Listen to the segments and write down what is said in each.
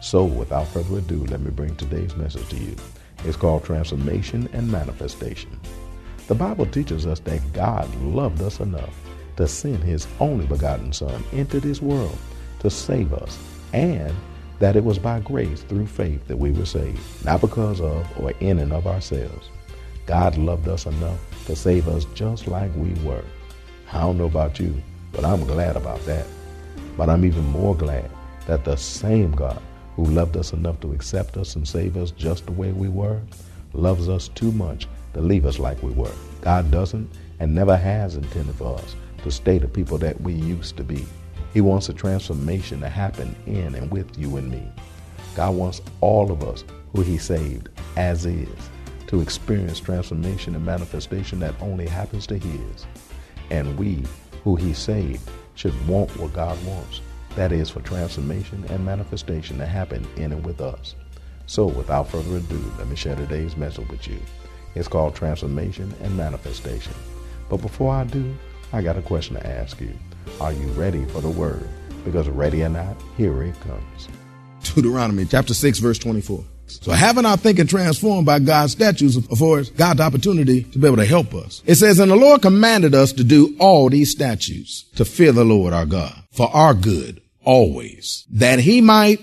So, without further ado, let me bring today's message to you. It's called Transformation and Manifestation. The Bible teaches us that God loved us enough to send His only begotten Son into this world to save us, and that it was by grace through faith that we were saved, not because of or in and of ourselves. God loved us enough to save us just like we were. I don't know about you, but I'm glad about that. But I'm even more glad that the same God who loved us enough to accept us and save us just the way we were, loves us too much to leave us like we were. God doesn't and never has intended for us to stay the people that we used to be. He wants a transformation to happen in and with you and me. God wants all of us who He saved as is to experience transformation and manifestation that only happens to His. And we who He saved should want what God wants that is for transformation and manifestation to happen in and with us. So, without further ado, let me share today's message with you. It's called Transformation and Manifestation. But before I do, I got a question to ask you. Are you ready for the word? Because ready or not, here it comes. Deuteronomy chapter 6, verse 24. So having our thinking transformed by God's statutes affords God's opportunity to be able to help us. It says, and the Lord commanded us to do all these statutes to fear the Lord our God for our good always, that he might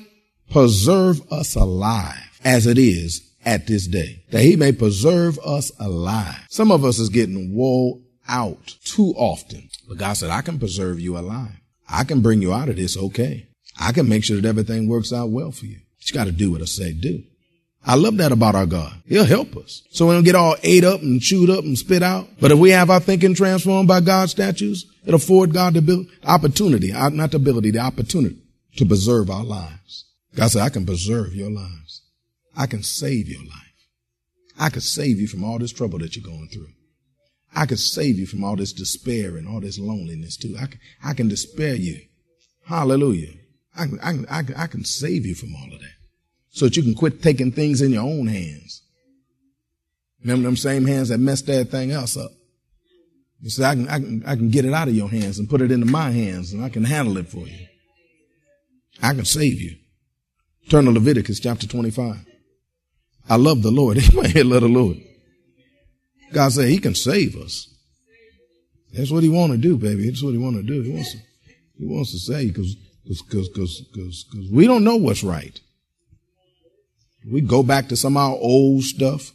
preserve us alive as it is at this day, that he may preserve us alive. Some of us is getting wore out too often, but God said, I can preserve you alive. I can bring you out of this okay. I can make sure that everything works out well for you. But you got to do what I say do. I love that about our God. He'll help us. So we don't get all ate up and chewed up and spit out. But if we have our thinking transformed by God's statutes, it afford God the opportunity, uh, not the ability, the opportunity to preserve our lives. God said, I can preserve your lives. I can save your life. I could save you from all this trouble that you're going through. I could save you from all this despair and all this loneliness too. I can, I can despair you. Hallelujah. I can, I can, I can, I can save you from all of that so that you can quit taking things in your own hands. Remember them same hands that messed everything else up. You say, I can, I can, I can get it out of your hands and put it into my hands and I can handle it for you. I can save you. Turn to Leviticus chapter 25. I love the Lord. Anybody love the Lord? God said he can save us. That's what he want to do, baby. That's what he want to do. He wants to, he wants to save because, because, because, because, because we don't know what's right. We go back to some of our old stuff.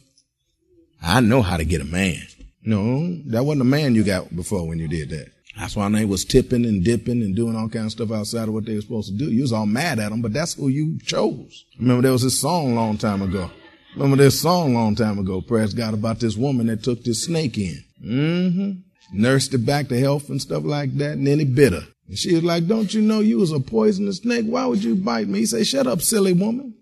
I know how to get a man. No, that wasn't a man you got before when you did that. That's why they was tipping and dipping and doing all kinds of stuff outside of what they were supposed to do. You was all mad at them, but that's who you chose. Remember there was this song a long time ago. Remember this song a long time ago, praise God, about this woman that took this snake in. Mm-hmm. Nursed it back to health and stuff like that, and then he bit her. And she was like, don't you know you was a poisonous snake? Why would you bite me? He said, shut up, silly woman.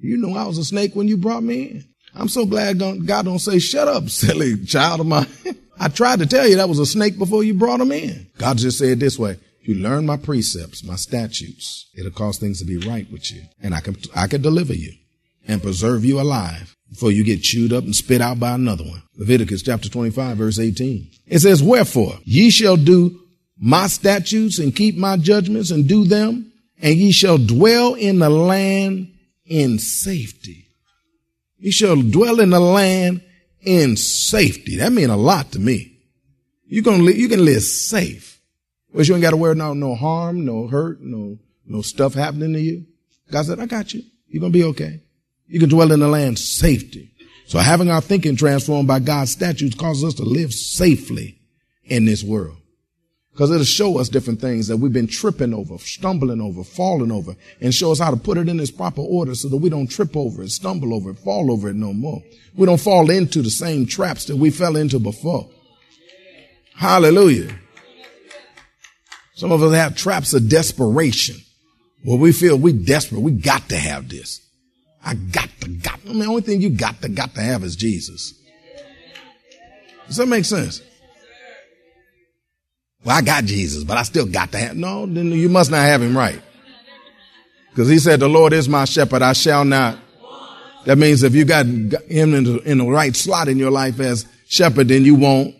You know I was a snake when you brought me in. I'm so glad God don't say, shut up, silly child of mine. I tried to tell you that was a snake before you brought him in. God just said this way. If you learn my precepts, my statutes, it'll cause things to be right with you. And I can, I can deliver you and preserve you alive before you get chewed up and spit out by another one. Leviticus chapter 25 verse 18. It says, wherefore ye shall do my statutes and keep my judgments and do them, and ye shall dwell in the land in safety. You shall dwell in the land in safety. That mean a lot to me. You can live, you can live safe. But you ain't got to worry no, no harm, no hurt, no, no stuff happening to you. God said, I got you. You're going to be okay. You can dwell in the land safety. So having our thinking transformed by God's statutes causes us to live safely in this world. Because it'll show us different things that we've been tripping over, stumbling over, falling over, and show us how to put it in its proper order so that we don't trip over it, stumble over it, fall over it no more. We don't fall into the same traps that we fell into before. Hallelujah. Some of us have traps of desperation where we feel we desperate. We got to have this. I got to, got. I mean, the only thing you got to, got to have is Jesus. Does that make sense? Well, I got Jesus, but I still got to have. No, then you must not have him right. Because he said, the Lord is my shepherd. I shall not. That means if you got him in the, in the right slot in your life as shepherd, then you won't.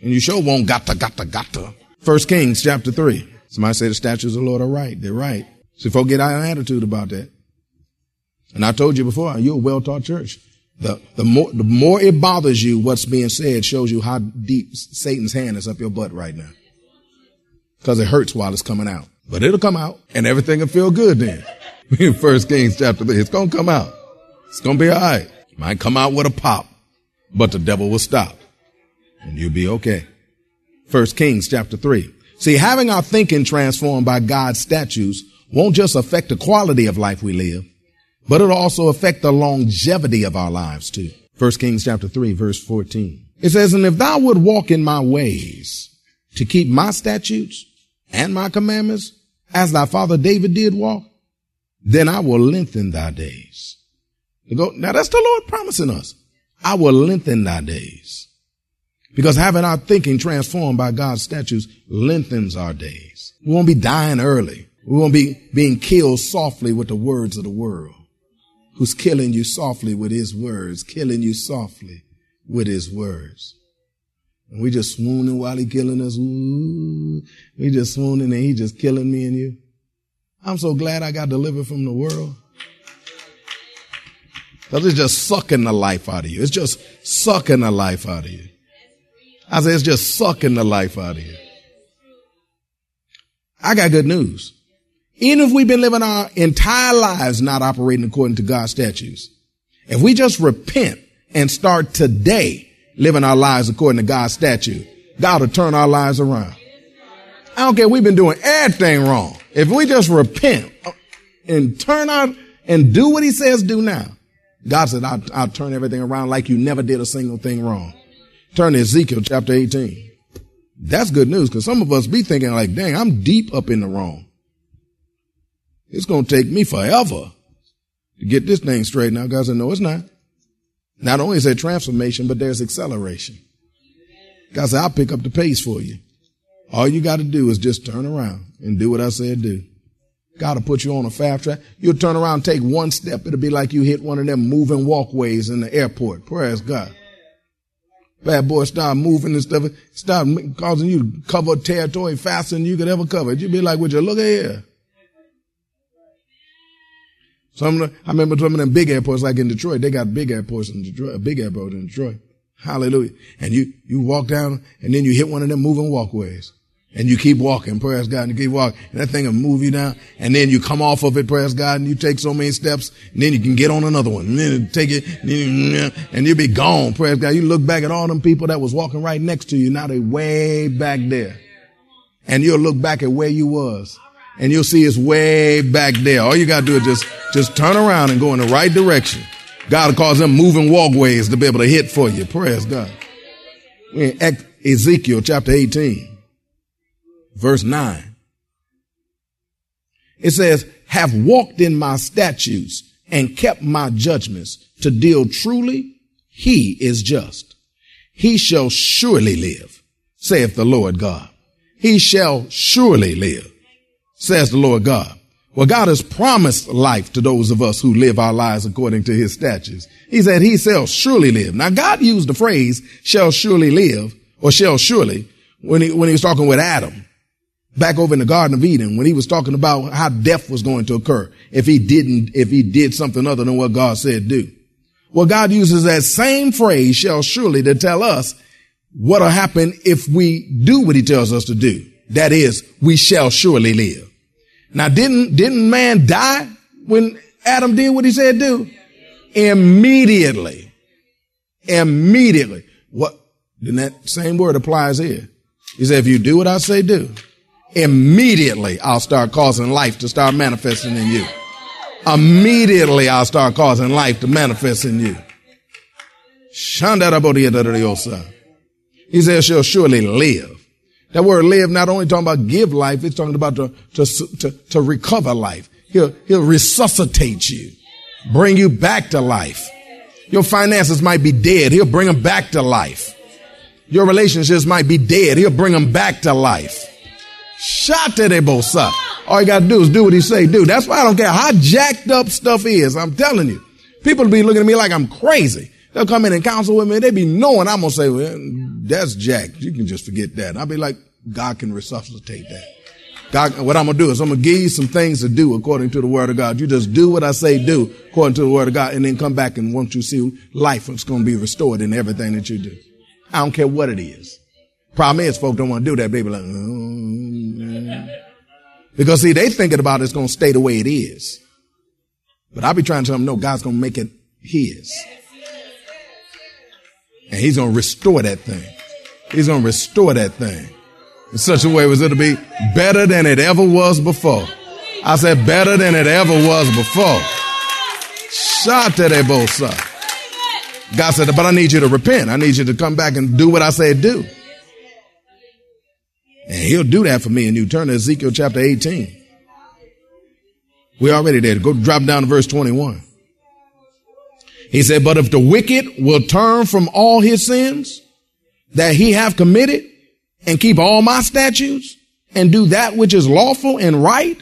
And you sure won't got to, got to, got to. First Kings chapter three. Somebody say the statutes of the Lord are right. They're right. See, folks get an attitude about that. And I told you before, you're a well-taught church. The, the more, the more it bothers you, what's being said shows you how deep Satan's hand is up your butt right now. Cause it hurts while it's coming out. But it'll come out and everything will feel good then. In First Kings chapter three, it's gonna come out. It's gonna be alright. Might come out with a pop, but the devil will stop and you'll be okay. First Kings chapter three. See, having our thinking transformed by God's statutes won't just affect the quality of life we live, but it'll also affect the longevity of our lives too. First Kings chapter 3 verse 14. It says, and if thou would walk in my ways to keep my statutes and my commandments as thy father David did walk, then I will lengthen thy days. Now that's the Lord promising us. I will lengthen thy days. Because having our thinking transformed by God's statutes lengthens our days. We won't be dying early. We won't be being killed softly with the words of the world who's killing you softly with his words, killing you softly with his words. And we just swooning while he killing us. Ooh, we just swooning and he just killing me and you. I'm so glad I got delivered from the world. Cause it's just sucking the life out of you. It's just sucking the life out of you. I say it's just sucking the life out of you. I got good news. Even if we've been living our entire lives not operating according to God's statutes, if we just repent and start today living our lives according to God's statute, God will turn our lives around. I don't care. We've been doing everything wrong. If we just repent and turn out and do what he says do now, God said, I'll, I'll turn everything around like you never did a single thing wrong. Turn to Ezekiel chapter 18. That's good news because some of us be thinking like, dang, I'm deep up in the wrong. It's going to take me forever to get this thing straight now. God said, no, it's not. Not only is there transformation, but there's acceleration. God said, I'll pick up the pace for you. All you got to do is just turn around and do what I said do. God will put you on a fast track. You'll turn around and take one step. It'll be like you hit one of them moving walkways in the airport. Praise God. Bad boy start moving and stuff. Start causing you to cover territory faster than you could ever cover. You'd be like, would you look at here? Some, I remember some of them big airports, like in Detroit, they got big airports in Detroit, a big airport in Detroit. Hallelujah. And you, you walk down and then you hit one of them moving walkways. And you keep walking, praise God, and you keep walking, and that thing will move you down, and then you come off of it, praise God, and you take so many steps, and then you can get on another one, and then take it, and you'll be gone, praise God. You look back at all them people that was walking right next to you, now they way back there. And you'll look back at where you was and you'll see it's way back there. All you got to do is just, just turn around and go in the right direction. God will cause them moving walkways to be able to hit for you. Praise God. We're in Ezekiel chapter 18, verse 9. It says, have walked in my statutes and kept my judgments to deal truly. He is just. He shall surely live, saith the Lord God. He shall surely live says the Lord God. Well, God has promised life to those of us who live our lives according to his statutes. He said he shall surely live. Now God used the phrase shall surely live or shall surely when he, when he was talking with Adam back over in the Garden of Eden when he was talking about how death was going to occur if he didn't, if he did something other than what God said do. Well, God uses that same phrase shall surely to tell us what'll happen if we do what he tells us to do. That is, we shall surely live. Now, didn't, didn't man die when Adam did what he said do? Immediately. Immediately. What? Then that same word applies here. He said, if you do what I say do, immediately I'll start causing life to start manifesting in you. Immediately I'll start causing life to manifest in you. He says she'll surely live. That word live not only talking about give life, it's talking about to, to, to, to recover life. He'll, he'll resuscitate you, bring you back to life. Your finances might be dead. He'll bring them back to life. Your relationships might be dead. He'll bring them back to life. Shot to they both suck. All you got to do is do what he say do. That's why I don't care how jacked up stuff is. I'm telling you. People be looking at me like I'm crazy. They'll come in and counsel with me. They be knowing I'm going to say, well, that's Jack. You can just forget that. I'll be like, God can resuscitate that. God, what I'm going to do is I'm going to give you some things to do according to the word of God. You just do what I say do according to the word of God and then come back and once you see life, it's going to be restored in everything that you do. I don't care what it is. Problem is, folks don't want to do that. Baby, like, oh, because see, they thinking about it's going to stay the way it is. But I'll be trying to tell them, no, God's going to make it His. And He's going to restore that thing. He's going to restore that thing in such a way as it'll be better than it ever was before. I said better than it ever was before. Shout to they both. God said, but I need you to repent. I need you to come back and do what I said do. And he'll do that for me. And you turn to Ezekiel chapter 18. We're already there. Go drop down to verse 21. He said, but if the wicked will turn from all his sins that he have committed and keep all my statutes and do that which is lawful and right,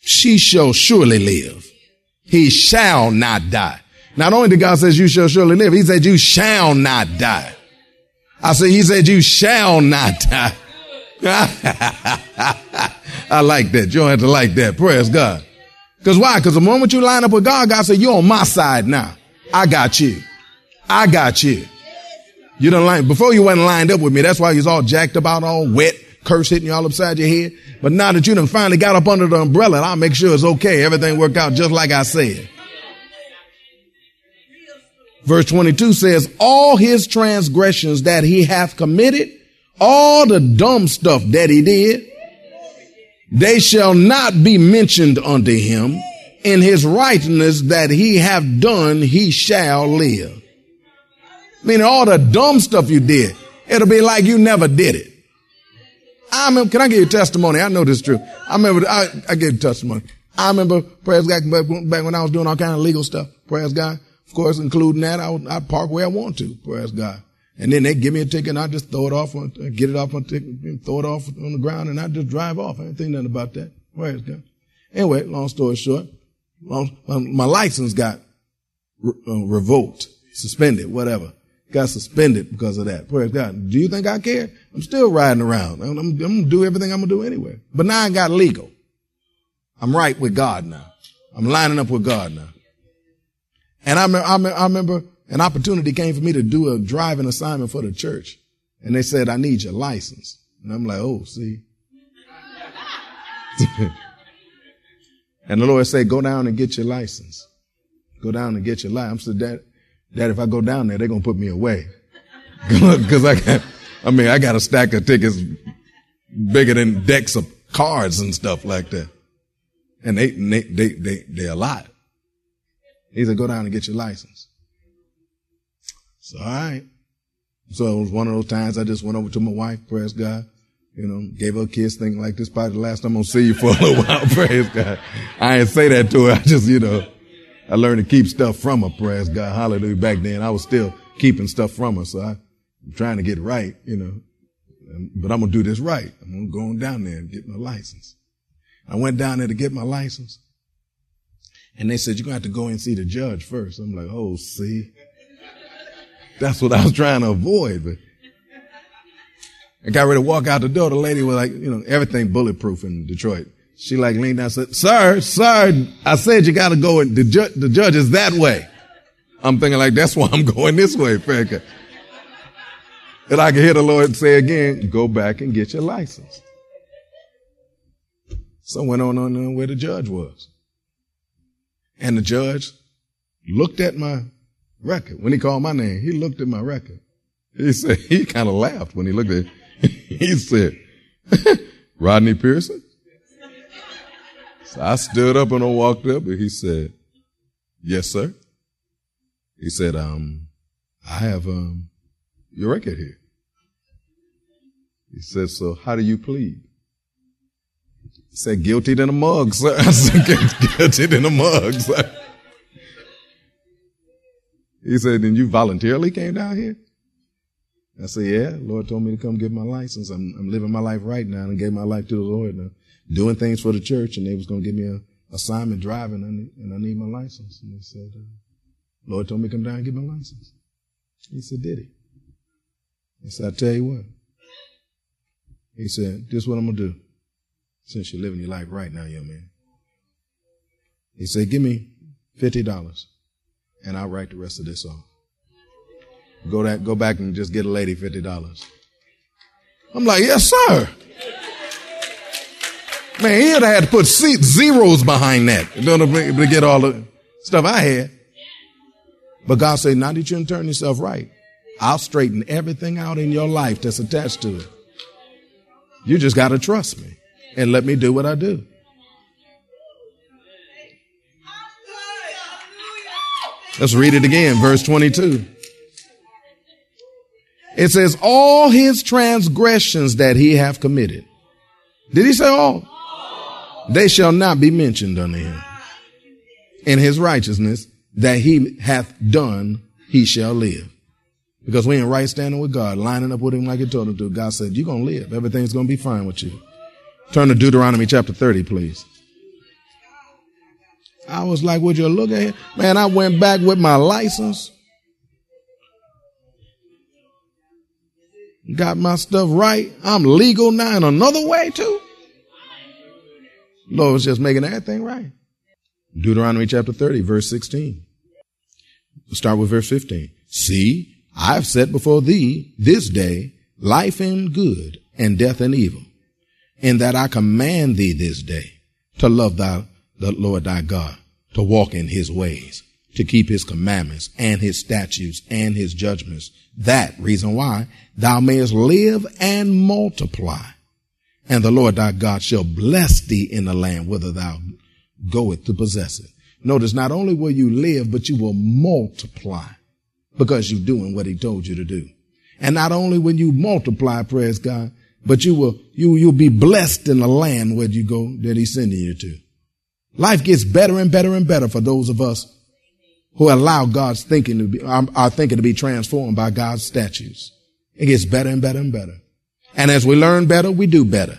she shall surely live. He shall not die. Not only did God says you shall surely live, he said you shall not die. I said, he said you shall not die. I like that. You don't have to like that. Praise God. Because why? Because the moment you line up with God, God said, you're on my side now. I got you. I got you. You don't line, before you wasn't lined up with me. That's why you was all jacked about, all wet, curse hitting you all upside your head. But now that you done finally got up under the umbrella, I'll make sure it's okay. Everything worked out just like I said. Verse 22 says, all his transgressions that he hath committed, all the dumb stuff that he did, they shall not be mentioned unto him. In his righteousness that he have done, he shall live. I mean, all the dumb stuff you did, it'll be like you never did it. I remember, can I give you testimony? I know this is true. I remember, I, I gave testimony. I remember, praise God, back when I was doing all kind of legal stuff, praise God. Of course, including that, I would, park where I want to, praise God. And then they give me a ticket and I just throw it off, on, get it off on ticket, throw it off on the ground and I just drive off. I didn't think nothing about that. Praise God. Anyway, long story short, long, my license got re- uh, revoked, suspended, whatever. Got suspended because of that. Praise God. Do you think I care? I'm still riding around. I'm, I'm, gonna do everything I'm gonna do anyway. But now I got legal. I'm right with God now. I'm lining up with God now. And I, I, I remember an opportunity came for me to do a driving assignment for the church. And they said, I need your license. And I'm like, oh, see. and the Lord said, go down and get your license. Go down and get your license. I said, Dad, Dad, if I go down there, they're going to put me away. Cause I got, I mean, I got a stack of tickets bigger than decks of cards and stuff like that. And they, they, they, they, they're a lot. He said, go down and get your license. So, all right. So it was one of those times I just went over to my wife, praise God, you know, gave her a kiss, like this probably the last time I'm gonna see you for a little while, praise God. I didn't say that to her. I just, you know, I learned to keep stuff from her, praise God, hallelujah. Back then I was still keeping stuff from her. So I, am trying to get right, you know, but I'm gonna do this right. I'm gonna go down there and get my license. I went down there to get my license. And they said, you're to have to go and see the judge first. I'm like, oh, see, that's what I was trying to avoid. But I got ready to walk out the door. The lady was like, you know, everything bulletproof in Detroit. She like leaned down and said, sir, sir, I said you got to go and the, ju- the judge is that way. I'm thinking like, that's why I'm going this way, Frank. And I can hear the Lord say again, go back and get your license. So I went on on where the judge was. And the judge looked at my record. When he called my name, he looked at my record. He said, he kind of laughed when he looked at it. He said, Rodney Pearson? So I stood up and I walked up and he said, yes, sir. He said, um, I have, um, your record here. He said, so how do you plead? He said, guilty than a mug, sir. I said, guilty than a mug, sir. He said, then you voluntarily came down here? I said, yeah, Lord told me to come get my license. I'm, I'm living my life right now and gave my life to the Lord now, doing things for the church and they was going to give me a assignment driving and I need, and I need my license. And he said, uh, Lord told me to come down and get my license. He said, did he? He said, I tell you what. He said, this is what I'm going to do since you're living your life right now, young man. He said, give me $50 and I'll write the rest of this off. Go that, go back and just get a lady $50. I'm like, yes, sir. Man, he'd have had to put zeros behind that to get all the stuff I had. But God said, now that you turn yourself right, I'll straighten everything out in your life that's attached to it. You just got to trust me and let me do what I do. Let's read it again, verse 22. It says, all his transgressions that he have committed. Did he say all? They shall not be mentioned unto him. In his righteousness that he hath done, he shall live. Because we in right standing with God, lining up with him like he told him to. God said, you're going to live. Everything's going to be fine with you. Turn to Deuteronomy chapter 30, please. I was like, would you look at it? Man, I went back with my license. Got my stuff right. I'm legal now in another way too. Lord just making everything right. Deuteronomy chapter 30, verse 16. We'll start with verse 15. See, I've set before thee this day life and good and death and evil. And that I command thee this day to love thy, the Lord thy God, to walk in his ways, to keep his commandments and his statutes and his judgments. That reason why thou mayest live and multiply. And the Lord thy God shall bless thee in the land whither thou goeth to possess it. Notice not only will you live, but you will multiply because you're doing what he told you to do. And not only when you multiply, praise God, but you will, you, you'll be blessed in the land where you go that he's sending you to. Life gets better and better and better for those of us who allow God's thinking to be, um, our thinking to be transformed by God's statutes. It gets better and better and better. And as we learn better, we do better.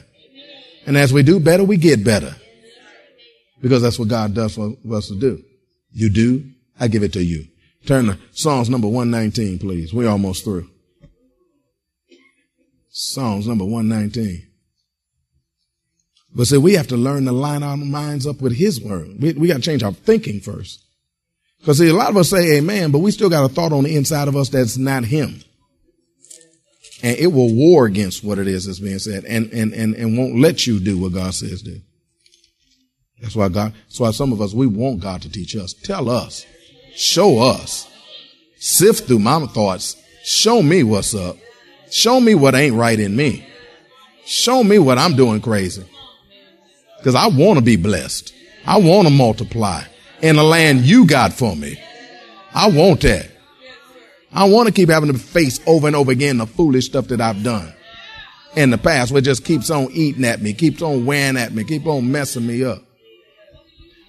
And as we do better, we get better. Because that's what God does for us to do. You do, I give it to you. Turn to Psalms number 119, please. We're almost through. Psalms number 119. But see, we have to learn to line our minds up with His word. We, we got to change our thinking first. Because see, a lot of us say amen, but we still got a thought on the inside of us that's not Him. And it will war against what it is that's being said and, and, and, and won't let you do what God says do. That's why God, that's why some of us, we want God to teach us. Tell us. Show us. Sift through my thoughts. Show me what's up. Show me what ain't right in me. Show me what I'm doing crazy. Cause I want to be blessed. I want to multiply in the land you got for me. I want that. I want to keep having to face over and over again the foolish stuff that I've done in the past, which just keeps on eating at me, keeps on wearing at me, keep on messing me up.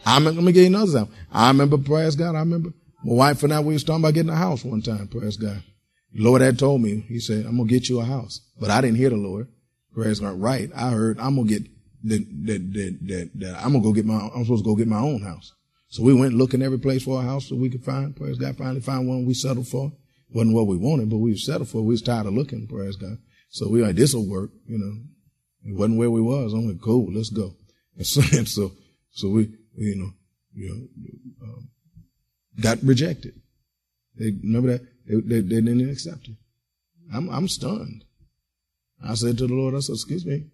I'm, let me give you another example. I remember, praise God, I remember my wife and I, we was talking about getting a house one time, praise God. The Lord had told me, he said, I'm to get you a house. But I didn't hear the Lord. Praise God. Right. I heard I'm to get that, I'm to go get my, I'm supposed to go get my own house. So we went looking every place for a house that we could find. Praise God. Finally found one we settled for. Wasn't what we wanted, but we settled for. We was tired of looking. Praise God. So we like, this will work. You know, it wasn't where we was. I'm like, cool, let's go. And so, and so, so we, you know, you know, um, got rejected. They remember that they, they, they didn't accept it. I'm I'm stunned. I said to the Lord, I said, excuse me.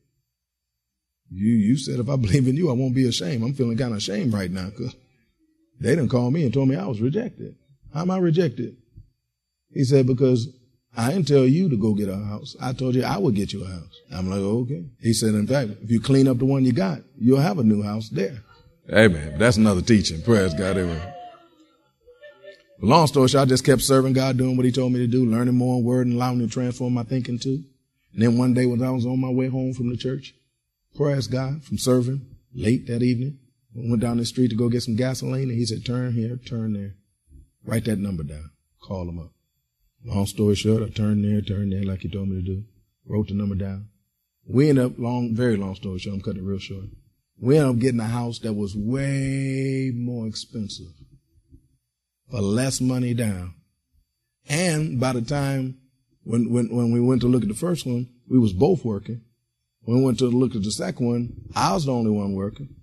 You you said if I believe in you, I won't be ashamed. I'm feeling kind of ashamed right now because They didn't call me and told me I was rejected. How am I rejected? He said, because I didn't tell you to go get a house. I told you I would get you a house. I'm like, okay. He said, in fact, if you clean up the one you got, you'll have a new house there. Amen. That's another teaching. Praise God. Amen. Long story short, I just kept serving God, doing what he told me to do, learning more word and allowing him to transform my thinking too. And then one day when I was on my way home from the church, praise God, from serving late that evening, went down the street to go get some gasoline and he said, turn here, turn there. Write that number down. Call him up. Long story short, I turned there, turned there like he told me to do. Wrote the number down. We ended up long, very long story short. I'm cutting it real short. We ended up getting a house that was way more expensive for less money down. And by the time when, when, when we went to look at the first one, we was both working. When we went to look at the second one, I was the only one working.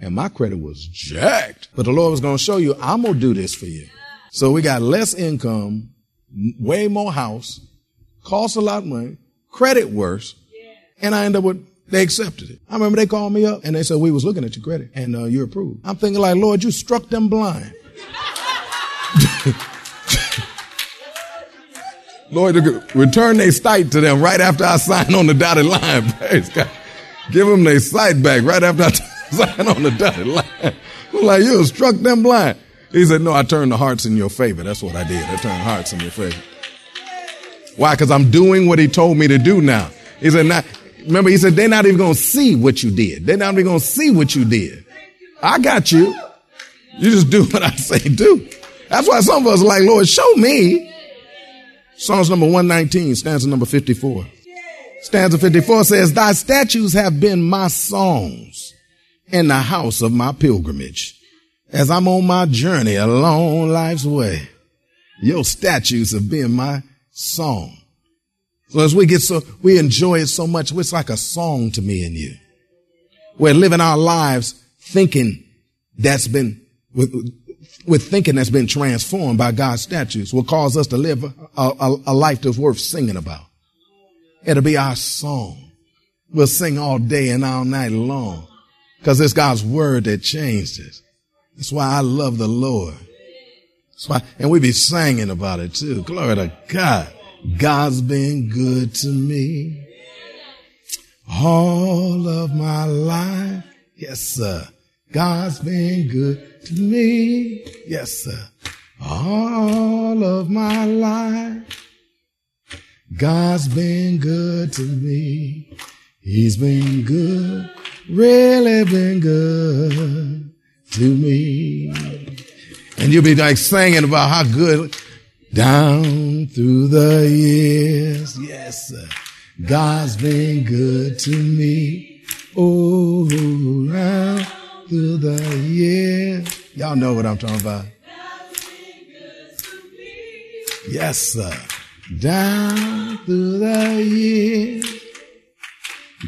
And my credit was jacked. But the Lord was going to show you, I'm going to do this for you. So we got less income, way more house, cost a lot of money, credit worse, and I ended up with they accepted it. I remember they called me up and they said, we was looking at your credit and uh, you approved. I'm thinking like, Lord, you struck them blind. Lord, return their sight to them right after I sign on the dotted line. Praise God. Give them their sight back right after I sign on the dotted line. Like, you struck them blind. He said, no, I turned the hearts in your favor. That's what I did. I turned hearts in your favor. Why? Because I'm doing what he told me to do now. He said, not, remember, he said, they're not even going to see what you did. They're not even going to see what you did. I got you. You just do what I say do. That's why some of us are like, Lord, show me. Psalms number 119, stanza number 54. Stanza 54 says, Thy statues have been my songs in the house of my pilgrimage. As I'm on my journey along life's way, your statues have been my song. So as we get so, we enjoy it so much, it's like a song to me and you. We're living our lives thinking that's been, with, with thinking that's been transformed by God's statutes will cause us to live a, a, a life that's worth singing about. It'll be our song. We'll sing all day and all night long because it's God's word that changed us. That's why I love the Lord. That's why, and we be singing about it too. Glory to God. God's been good to me all of my life. Yes, sir. God's been good to me. Yes, sir. All of my life. God's been good to me. He's been good, really been good to me. And you'll be like singing about how good down through the years. Yes, sir. God's been good to me. Oh, down through the years. Y'all know what I'm talking about. Yes, sir. Down through the years.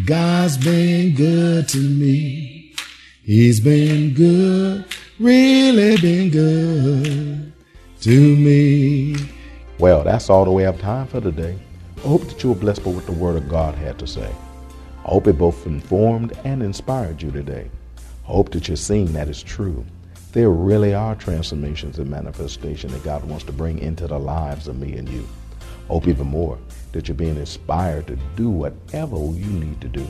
God's been good to me. He's been good, really been good to me. Well, that's all the way have time for today. I hope that you were blessed by what the Word of God had to say. I hope it both informed and inspired you today. I hope that you're seeing that it's true. There really are transformations and manifestation that God wants to bring into the lives of me and you. Hope even more that you're being inspired to do whatever you need to do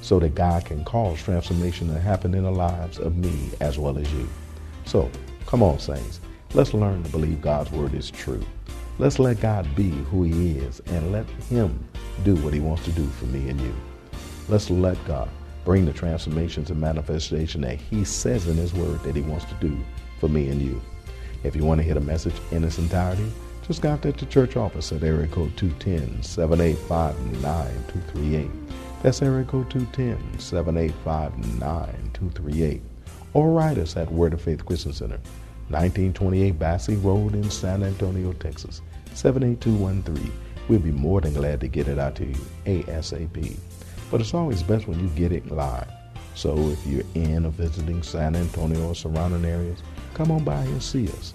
so that God can cause transformation to happen in the lives of me as well as you. So, come on, saints. Let's learn to believe God's word is true. Let's let God be who he is and let him do what he wants to do for me and you. Let's let God bring the transformations and manifestation that he says in his word that he wants to do for me and you. If you want to hear the message in its entirety, just got contact the church office at area code 210-785-9238. That's area code 210-785-9238. Or write us at Word of Faith Christian Center, 1928 Basse Road in San Antonio, Texas, 78213. We'll be more than glad to get it out to you ASAP. But it's always best when you get it live. So if you're in or visiting San Antonio or surrounding areas, come on by and see us.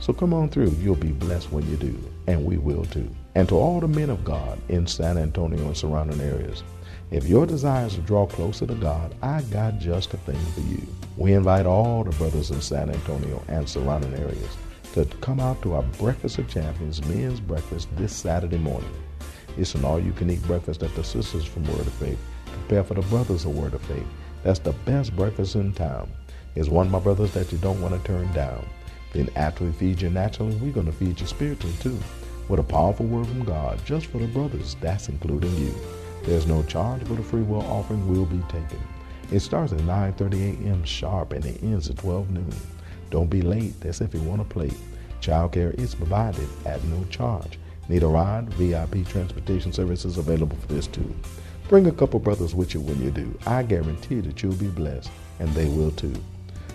So come on through. You'll be blessed when you do, and we will too. And to all the men of God in San Antonio and surrounding areas, if your desire is to draw closer to God, I got just a thing for you. We invite all the brothers in San Antonio and surrounding areas to come out to our Breakfast of Champions men's breakfast this Saturday morning. It's an all-you-can-eat breakfast that the sisters from Word of Faith prepare for the brothers of Word of Faith. That's the best breakfast in town. It's one of my brothers that you don't want to turn down. Then after we feed you naturally, we're going to feed you spiritually too. With a powerful word from God just for the brothers, that's including you. There's no charge, but a free will offering will be taken. It starts at 9.30 a.m. sharp and it ends at 12 noon. Don't be late. That's if you want to play. Childcare is provided at no charge. Need a ride? VIP transportation services available for this too. Bring a couple brothers with you when you do. I guarantee that you'll be blessed, and they will too.